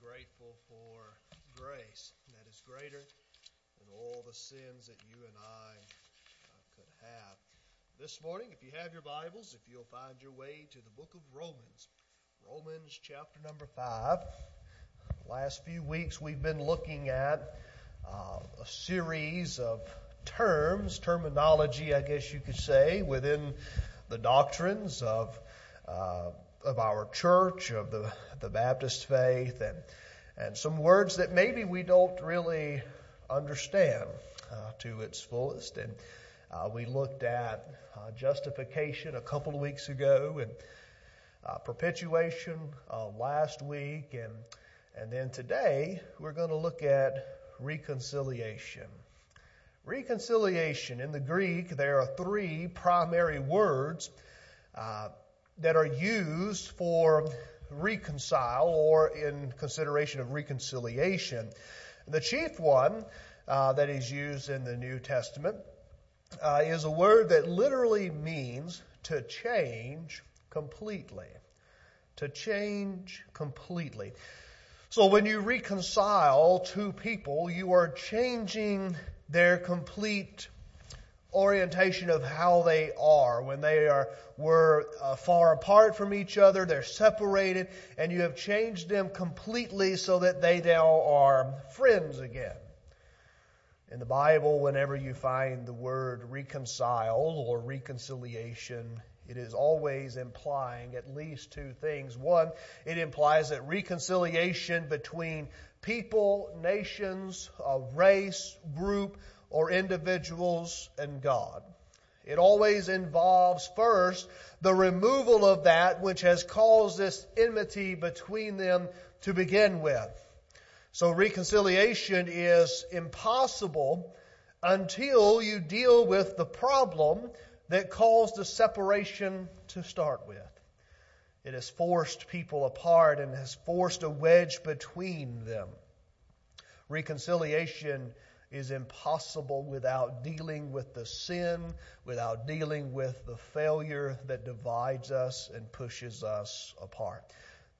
grateful for grace that is greater than all the sins that you and I uh, could have. This morning, if you have your Bibles, if you'll find your way to the book of Romans, Romans chapter number 5. Last few weeks we've been looking at uh, a series of terms, terminology, I guess you could say, within the doctrines of uh, of our church, of the, the Baptist faith, and, and some words that maybe we don't really understand uh, to its fullest. And uh, we looked at uh, justification a couple of weeks ago, and uh, propitiation uh, last week, and and then today we're going to look at reconciliation. Reconciliation in the Greek, there are three primary words. That are used for reconcile or in consideration of reconciliation. The chief one uh, that is used in the New Testament uh, is a word that literally means to change completely. To change completely. So when you reconcile two people, you are changing their complete orientation of how they are. When they are were uh, far apart from each other they're separated and you have changed them completely so that they now are friends again. In the bible whenever you find the word reconcile or reconciliation it is always implying at least two things. One it implies that reconciliation between people nations race group or individuals and God. It always involves first the removal of that which has caused this enmity between them to begin with. So reconciliation is impossible until you deal with the problem that caused the separation to start with. It has forced people apart and has forced a wedge between them. Reconciliation is impossible without dealing with the sin, without dealing with the failure that divides us and pushes us apart.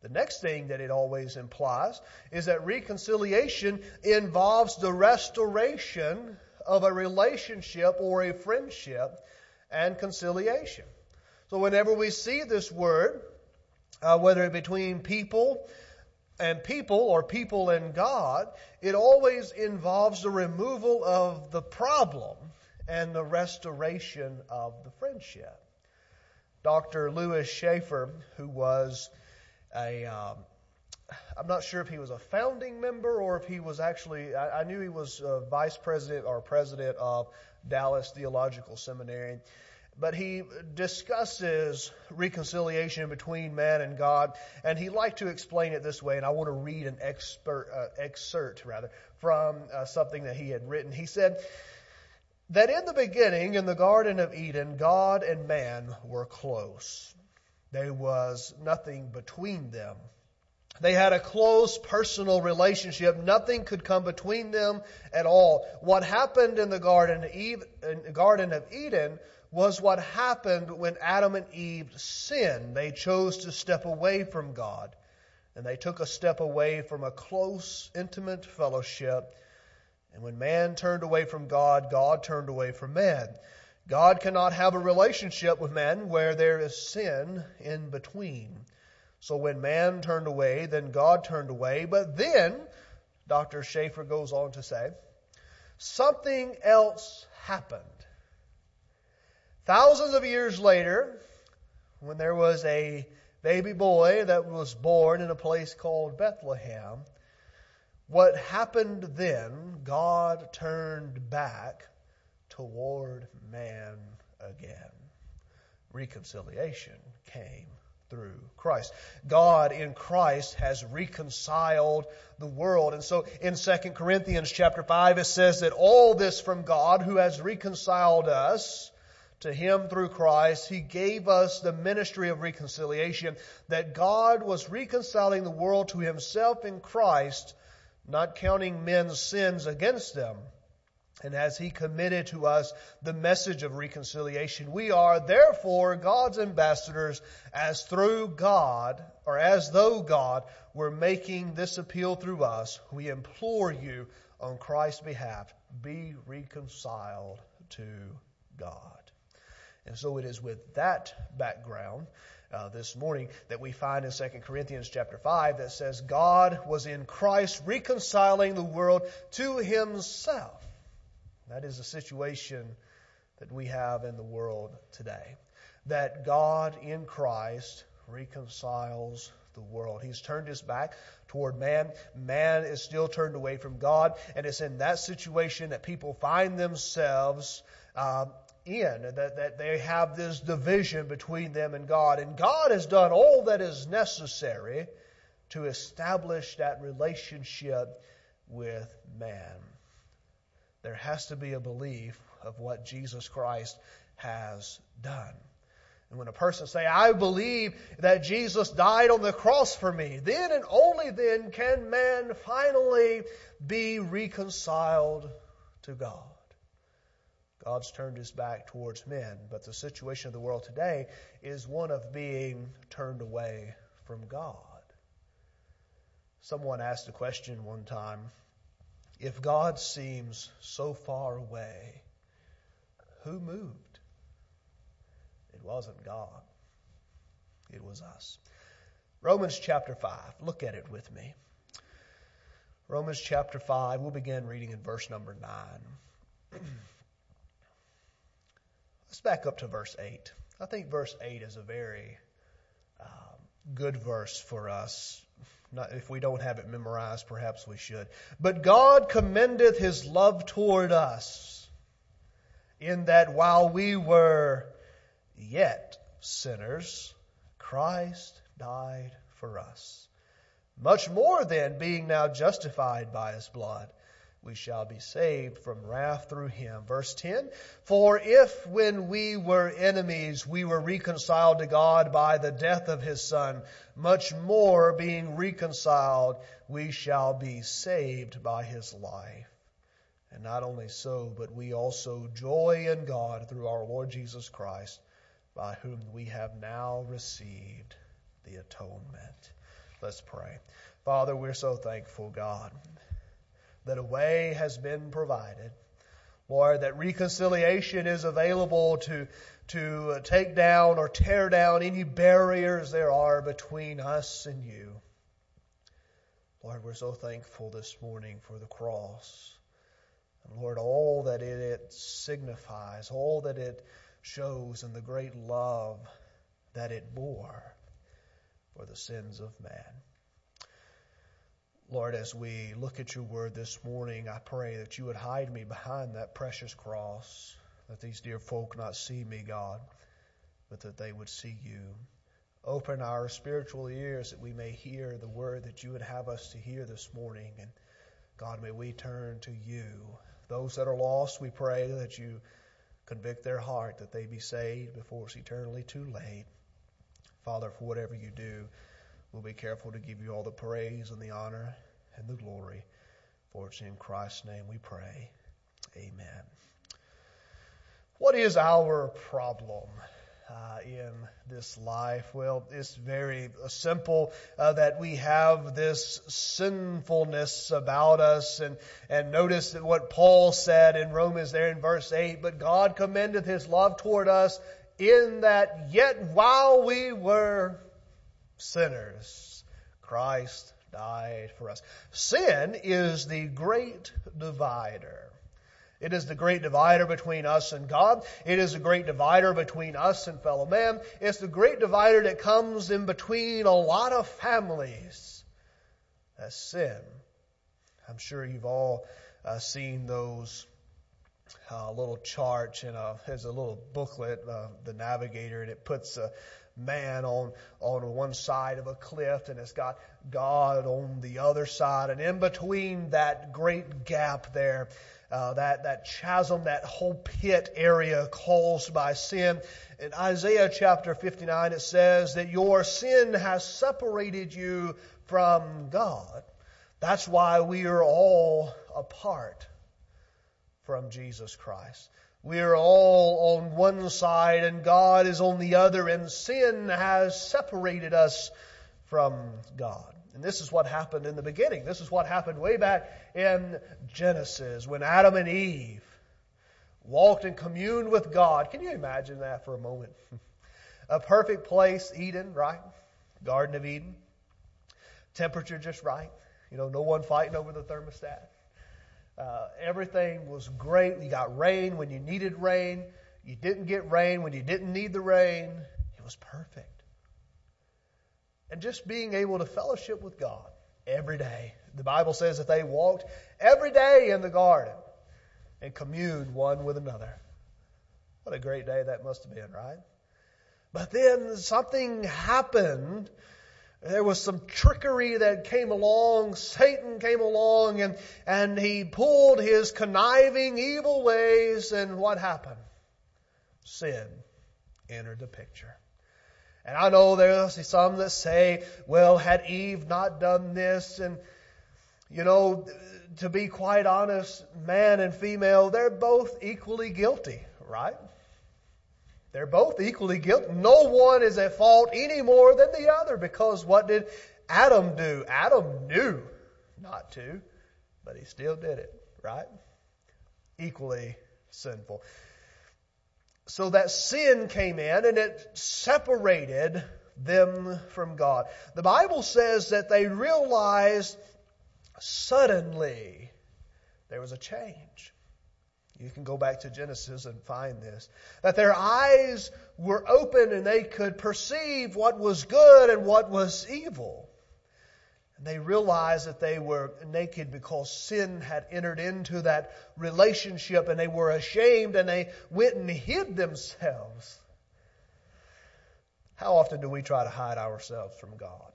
The next thing that it always implies is that reconciliation involves the restoration of a relationship or a friendship and conciliation. So whenever we see this word, uh, whether between people and people or people and God, it always involves the removal of the problem and the restoration of the friendship. Dr. Lewis Chafer, who was a, um, I'm not sure if he was a founding member or if he was actually, I, I knew he was vice president or president of Dallas Theological Seminary but he discusses reconciliation between man and God, and he liked to explain it this way. And I want to read an expert, uh, excerpt rather from uh, something that he had written. He said that in the beginning, in the Garden of Eden, God and man were close. There was nothing between them. They had a close personal relationship. Nothing could come between them at all. What happened in the Garden of Eden, Garden of Eden was what happened when Adam and Eve sinned. They chose to step away from God. And they took a step away from a close, intimate fellowship. And when man turned away from God, God turned away from man. God cannot have a relationship with man where there is sin in between. So when man turned away, then God turned away. But then, Dr. Chafer goes on to say, something else happened. Thousands of years later, when there was a baby boy that was born in a place called Bethlehem, what happened then, God turned back toward man again. Reconciliation came through Christ. God in Christ has reconciled the world. And so in 2 Corinthians chapter 5 it says that all this from God who has reconciled us to him through Christ, he gave us the ministry of reconciliation, that God was reconciling the world to himself in Christ, not counting men's sins against them, and as he committed to us the message of reconciliation, we are therefore God's ambassadors as through God, or as though God were making this appeal through us. We implore you on Christ's behalf, be reconciled to God. And so it is with that background uh, this morning that we find in 2 Corinthians chapter 5 that says God was in Christ reconciling the world to himself that is a situation that we have in the world today. That God in Christ reconciles the world. He's turned his back toward man. Man is still turned away from God. And it's in that situation that people find themselves uh, in, that, that they have this division between them and God. And God has done all that is necessary to establish that relationship with man there has to be a belief of what Jesus Christ has done. And when a person say, I believe that Jesus died on the cross for me, then and only then can man finally be reconciled to God. God's turned his back towards men, but the situation of the world today is one of being turned away from God. Someone asked a question one time if God seems so far away, who moved? It wasn't God, it was us. Romans chapter 5. Look at it with me. Romans chapter 5, we'll begin reading in verse number 9. Let's back up to verse 8. I think verse 8 is a very um, good verse for us not, if we don't have it memorized, perhaps we should. But God commendeth his love toward us in that while we were yet sinners, Christ died for us. Much more then, being now justified by his blood, we shall be saved from wrath through him. Verse 10 For if when we were enemies we were reconciled to God by the death of his Son, much more being reconciled we shall be saved by his life. And not only so, but we also joy in God through our Lord Jesus Christ, by whom we have now received the atonement. Let's pray. Father, we're so thankful, God that a way has been provided. Lord, that reconciliation is available to, to take down or tear down any barriers there are between us and you. Lord, we're so thankful this morning for the cross. And Lord, all that it signifies, all that it shows, and the great love that it bore for the sins of man. Lord, as we look at your word this morning, I pray that you would hide me behind that precious cross, that these dear folk not see me, God, but that they would see you. Open our spiritual ears that we may hear the word that you would have us to hear this morning. And God, may we turn to you. Those that are lost, we pray that you convict their heart, that they be saved before it's eternally too late. Father, for whatever you do, We'll be careful to give you all the praise and the honor and the glory. For it's in Christ's name we pray. Amen. What is our problem? Uh, in this life? Well, it's very simple uh, that we have this sinfulness about us. And, and notice that what Paul said in Romans there in verse 8, but God commendeth his love toward us in that yet while we were sinners. Christ died for us. Sin is the great divider. It is the great divider between us and God. It is the great divider between us and fellow man. It's the great divider that comes in between a lot of families. That's sin. I'm sure you've all uh, seen those uh, little charts in a, there's a little booklet, uh, the Navigator, and it puts a, man on, on one side of a cliff and it's got God on the other side. And in between that great gap there, uh, that, that chasm, that whole pit area caused by sin. In Isaiah chapter 59, it says that your sin has separated you from God. That's why we are all apart from Jesus Christ. We are all on one side and God is on the other, and sin has separated us from God. And this is what happened in the beginning. This is what happened way back in Genesis when Adam and Eve walked and communed with God. Can you imagine that for a moment? a perfect place, Eden, right? Garden of Eden. Temperature just right. You know, no one fighting over the thermostat. Uh, everything was great. You got rain when you needed rain. You didn't get rain when you didn't need the rain. It was perfect. And just being able to fellowship with God every day. The Bible says that they walked every day in the garden and communed one with another. What a great day that must have been, right? But then something happened there was some trickery that came along. Satan came along and, and he pulled his conniving evil ways and what happened? Sin entered the picture. And I know there's some that say, well, had Eve not done this and, you know, to be quite honest, man and female, they're both equally guilty, right? They're both equally guilty. No one is at fault any more than the other because what did Adam do? Adam knew not to, but he still did it, right? Equally sinful. So that sin came in and it separated them from God. The Bible says that they realized suddenly there was a change. You can go back to Genesis and find this. That their eyes were open and they could perceive what was good and what was evil. And they realized that they were naked because sin had entered into that relationship and they were ashamed and they went and hid themselves. How often do we try to hide ourselves from God?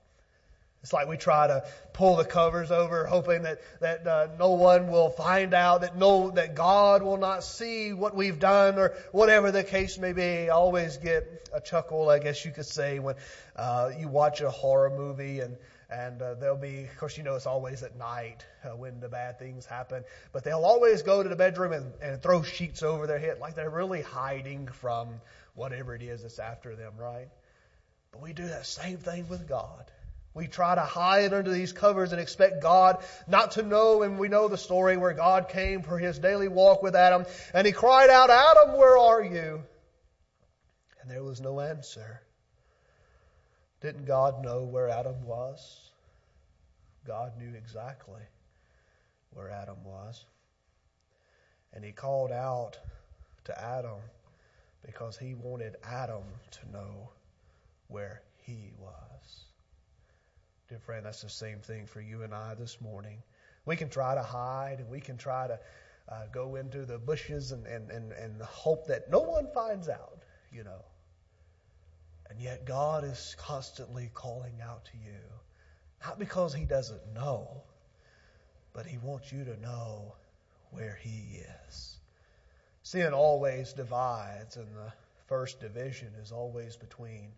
It's like we try to pull the covers over, hoping that that uh, no one will find out, that no that God will not see what we've done, or whatever the case may be. I always get a chuckle, I guess you could say, when uh, you watch a horror movie and and uh, they'll be, of course, you know, it's always at night uh, when the bad things happen. But they'll always go to the bedroom and, and throw sheets over their head, like they're really hiding from whatever it is that's after them, right? But we do that same thing with God. We try to hide under these covers and expect God not to know, and we know the story where God came for his daily walk with Adam, and he cried out, Adam, where are you? And there was no answer. Didn't God know where Adam was? God knew exactly where Adam was. And he called out to Adam because he wanted Adam to know where he was. Dear friend, that's the same thing for you and I this morning. We can try to hide and we can try to uh, go into the bushes and, and, and, and hope that no one finds out, you know. And yet God is constantly calling out to you. Not because He doesn't know, but He wants you to know where He is. Sin always divides, and the first division is always between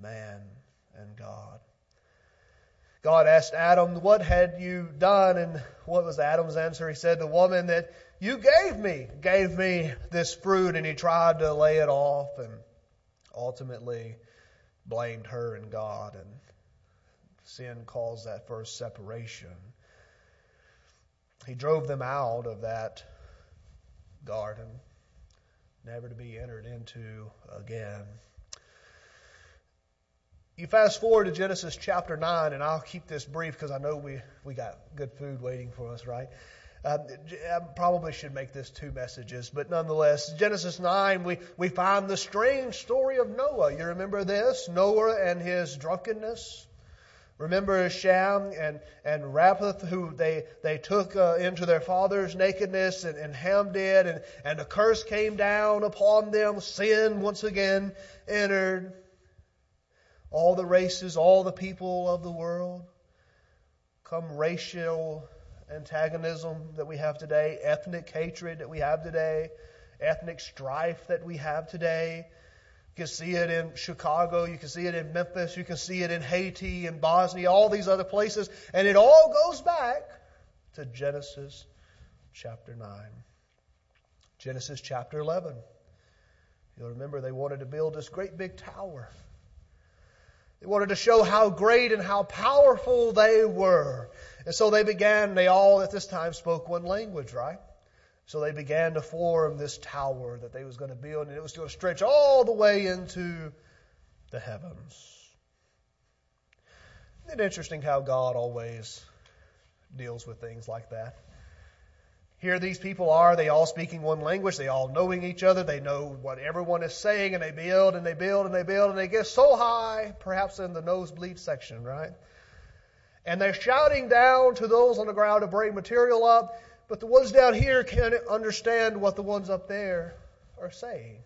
man and God. God asked Adam, What had you done? And what was Adam's answer? He said, The woman that you gave me gave me this fruit, and he tried to lay it off and ultimately blamed her and God. And sin caused that first separation. He drove them out of that garden, never to be entered into again. You fast forward to Genesis chapter 9, and I'll keep this brief because I know we, we got good food waiting for us, right? Uh, I probably should make this two messages, but nonetheless, Genesis 9, we, we find the strange story of Noah. You remember this? Noah and his drunkenness. Remember Shem and, and Japheth, who they, they took uh, into their father's nakedness, and, and Ham did, and, and a curse came down upon them. Sin once again entered all the races, all the people of the world. Come racial antagonism that we have today, ethnic hatred that we have today, ethnic strife that we have today. You can see it in Chicago, you can see it in Memphis, you can see it in Haiti and Bosnia, all these other places, and it all goes back to Genesis chapter 9. Genesis chapter 11. You'll remember they wanted to build this great big tower. They wanted to show how great and how powerful they were. And so they began, they all at this time spoke one language, right? So they began to form this tower that they was going to build, and it was going to stretch all the way into the heavens. Isn't it interesting how God always deals with things like that? Here these people are, they all speaking one language, they all knowing each other, they know what everyone is saying, and they build and they build and they build, and they get so high, perhaps in the nosebleed section, right? And they're shouting down to those on the ground to bring material up, but the ones down here can't understand what the ones up there are saying.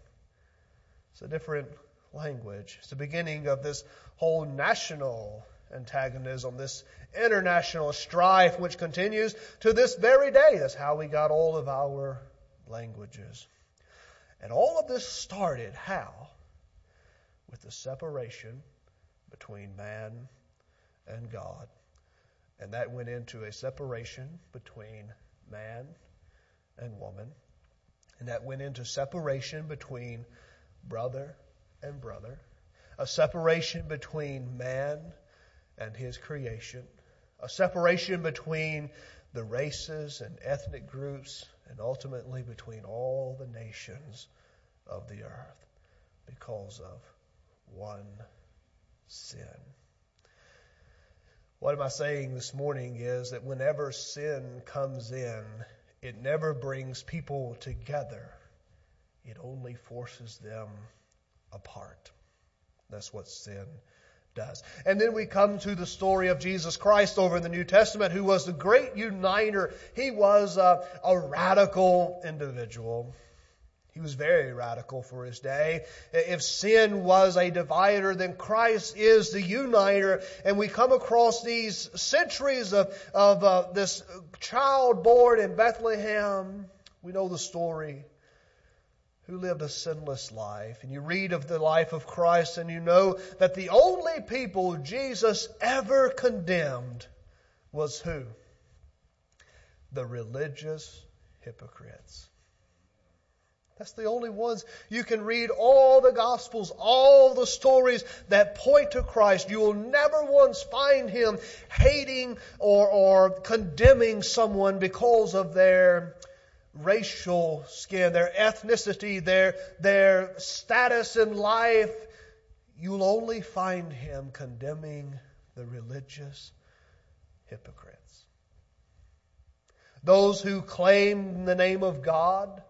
It's a different language. It's the beginning of this whole national antagonism, this international strife which continues to this very day. That's how we got all of our languages. And all of this started how? With the separation between man and God. And that went into a separation between man and woman. And that went into separation between brother and brother. A separation between man and his creation, a separation between the races and ethnic groups, and ultimately between all the nations of the earth because of one sin. What am I saying this morning is that whenever sin comes in, it never brings people together. It only forces them apart. That's what sin does. And then we come to the story of Jesus Christ over in the New Testament, who was the great uniter. He was a, a radical individual. He was very radical for his day. If sin was a divider, then Christ is the uniter. And we come across these centuries of, of uh, this child born in Bethlehem. We know the story who lived a sinless life. And you read of the life of Christ and you know that the only people Jesus ever condemned was who? The religious hypocrites. That's the only ones. You can read all the Gospels, all the stories that point to Christ. You will never once find him hating or, or condemning someone because of their racial skin, their ethnicity, their, their status in life, you'll only find him condemning the religious hypocrites. Those who claim the name of God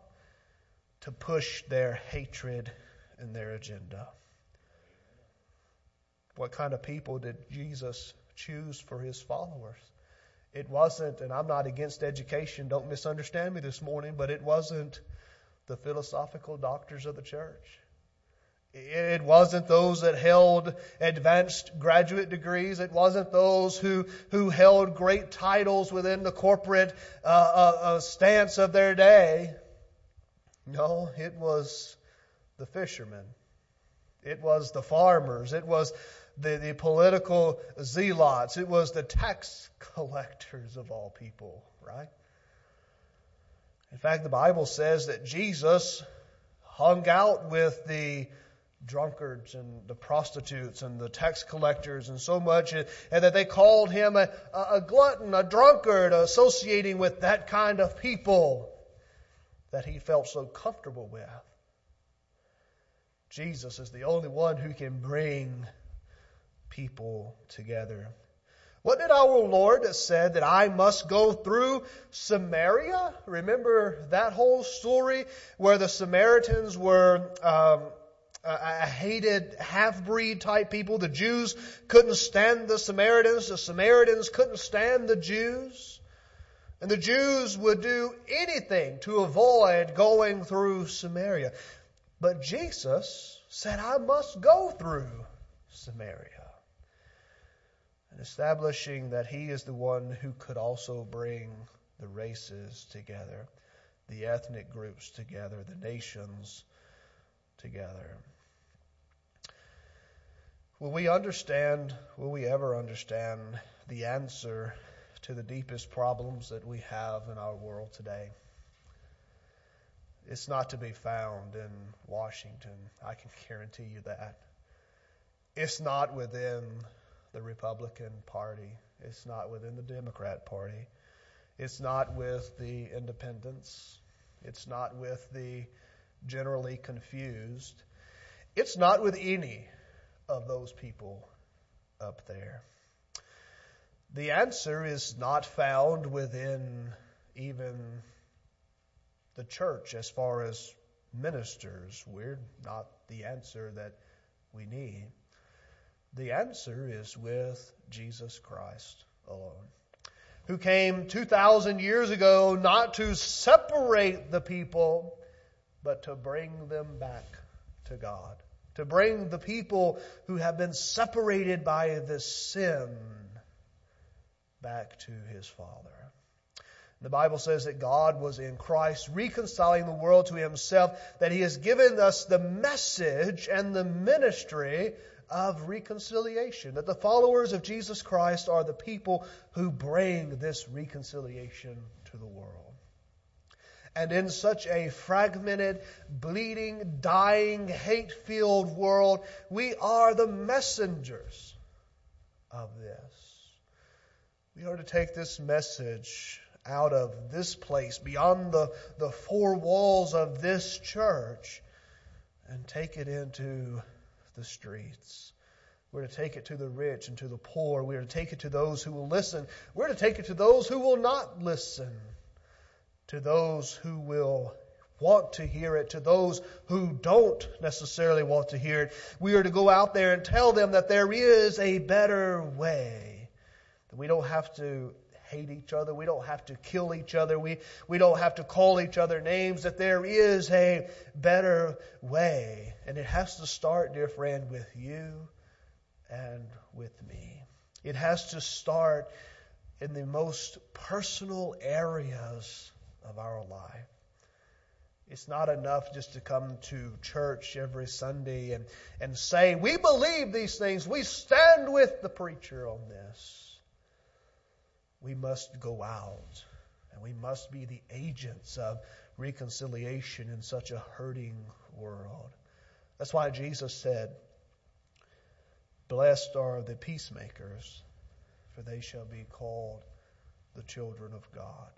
to push their hatred and their agenda. What kind of people did Jesus choose for his followers? It wasn't, and I'm not against education, don't misunderstand me this morning, but it wasn't the philosophical doctors of the church. It wasn't those that held advanced graduate degrees. It wasn't those who, who held great titles within the corporate uh, uh, uh, stance of their day. No, it was the fishermen. It was the farmers. It was the, the political zealots. It was the tax collectors of all people, right? In fact, the Bible says that Jesus hung out with the drunkards and the prostitutes and the tax collectors and so much, and, that they called him a, a glutton, a drunkard, associating with that kind of people that he felt so comfortable with. Jesus is the only one who can bring people together. What did our Lord said that I must go through Samaria? Remember that whole story where the Samaritans were um, a hated half-breed type people. The Jews couldn't stand the Samaritans. The Samaritans couldn't stand the Jews. And the Jews would do anything to avoid going through Samaria. But Jesus said, I must go through Samaria and establishing that he is the one who could also bring the races together, the ethnic groups together, the nations together. Will we understand, will we ever understand the answer to the deepest problems that we have in our world today? It's not to be found in Washington. I can guarantee you that. It's not within the Republican Party. It's not within the Democrat Party. It's not with the independents. It's not with the generally confused. It's not with any of those people up there. The answer is not found within even the church as far as ministers. We're not the answer that we need. The answer is with Jesus Christ alone, who came 2,000 years ago not to separate the people, but to bring them back to God, to bring the people who have been separated by this sin back to his Father. The Bible says that God was in Christ reconciling the world to himself, that he has given us the message and the ministry of reconciliation. That the followers of Jesus Christ are the people who bring this reconciliation to the world. And in such a fragmented, bleeding, dying, hate filled world, we are the messengers of this. We are to take this message out of this place, beyond the, the four walls of this church, and take it into the streets. We're to take it to the rich and to the poor. We're to take it to those who will listen. We're to take it to those who will not listen, to those who will want to hear it, to those who don't necessarily want to hear it. We are to go out there and tell them that there is a better way. That we don't have to hate each other. We don't have to kill each other. We, we don't have to call each other names. That there is a better way. And it has to start, dear friend, with you and with me. It has to start in the most personal areas of our life. It's not enough just to come to church every Sunday and, and say, We believe these things. We stand with the preacher on this we must go out and we must be the agents of reconciliation in such a hurting world. That's why Jesus said, Blessed are the peacemakers, for they shall be called the children of God.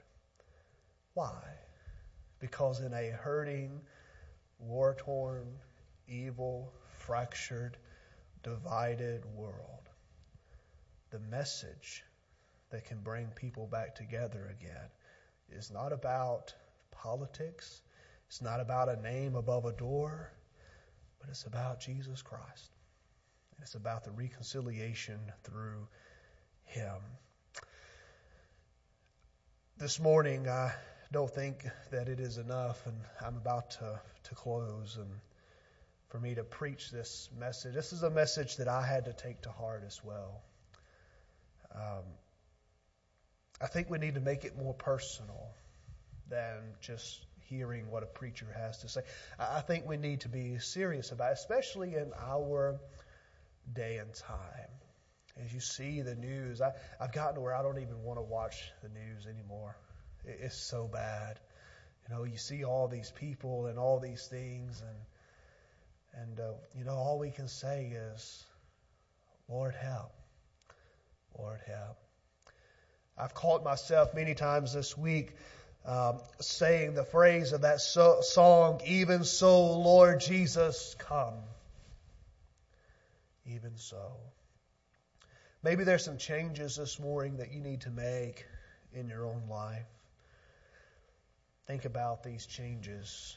Why? Because in a hurting, war torn, evil, fractured, divided world, the message that can bring people back together again. It's not about politics. It's not about a name above a door, but it's about Jesus Christ. It's about the reconciliation through Him. This morning, I don't think that it is enough, and I'm about to, to close and for me to preach this message. This is a message that I had to take to heart as well. Um, I think we need to make it more personal than just hearing what a preacher has to say. I think we need to be serious about it, especially in our day and time. As you see the news, I, I've gotten to where I don't even want to watch the news anymore. It, it's so bad. You know, you see all these people and all these things, and and uh, you know, all we can say is, Lord help, Lord help. I've caught myself many times this week um, saying the phrase of that so- song, Even so, Lord Jesus, come. Even so. Maybe there's some changes this morning that you need to make in your own life. Think about these changes.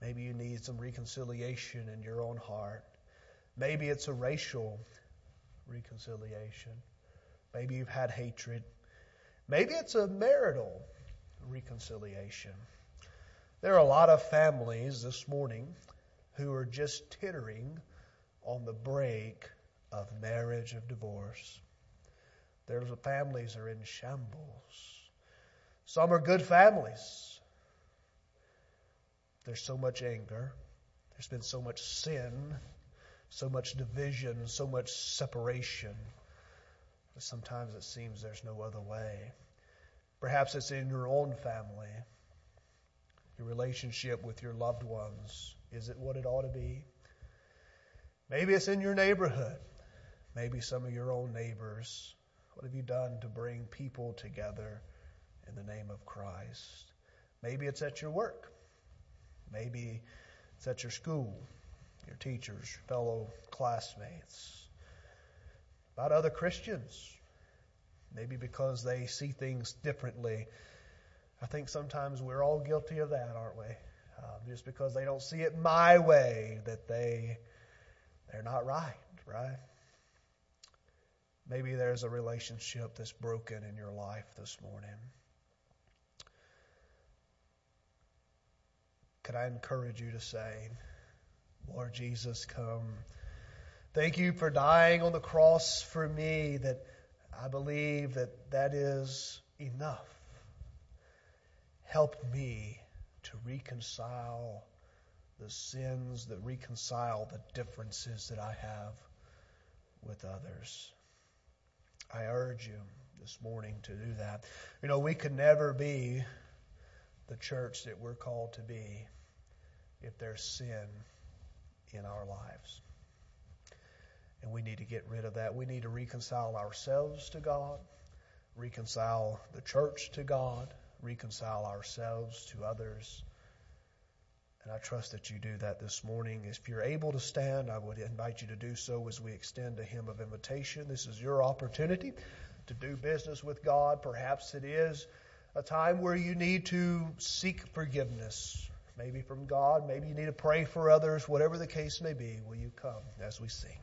Maybe you need some reconciliation in your own heart. Maybe it's a racial reconciliation. Maybe you've had hatred. Maybe it's a marital reconciliation. There are a lot of families this morning who are just tittering on the break of marriage, of divorce. There's families are in shambles. Some are good families. There's so much anger. There's been so much sin, so much division, so much separation. But sometimes it seems there's no other way. Perhaps it's in your own family. Your relationship with your loved ones, is it what it ought to be? Maybe it's in your neighborhood. Maybe some of your own neighbors. What have you done to bring people together in the name of Christ? Maybe it's at your work. Maybe it's at your school, your teachers, fellow classmates. About other Christians. Maybe because they see things differently. I think sometimes we're all guilty of that, aren't we? Uh, just because they don't see it my way, that they they're not right, right? Maybe there's a relationship that's broken in your life this morning. Could I encourage you to say, Lord Jesus, come. Thank you for dying on the cross for me, that I believe that that is enough. Help me to reconcile the sins, that reconcile the differences that I have with others. I urge you this morning to do that. You know, we could never be the church that we're called to be if there's sin in our lives. And we need to get rid of that. We need to reconcile ourselves to God, reconcile the church to God, reconcile ourselves to others. And I trust that you do that this morning. If you're able to stand, I would invite you to do so as we extend a hymn of invitation. This is your opportunity to do business with God. Perhaps it is a time where you need to seek forgiveness, maybe from God, maybe you need to pray for others, whatever the case may be. Will you come as we sing?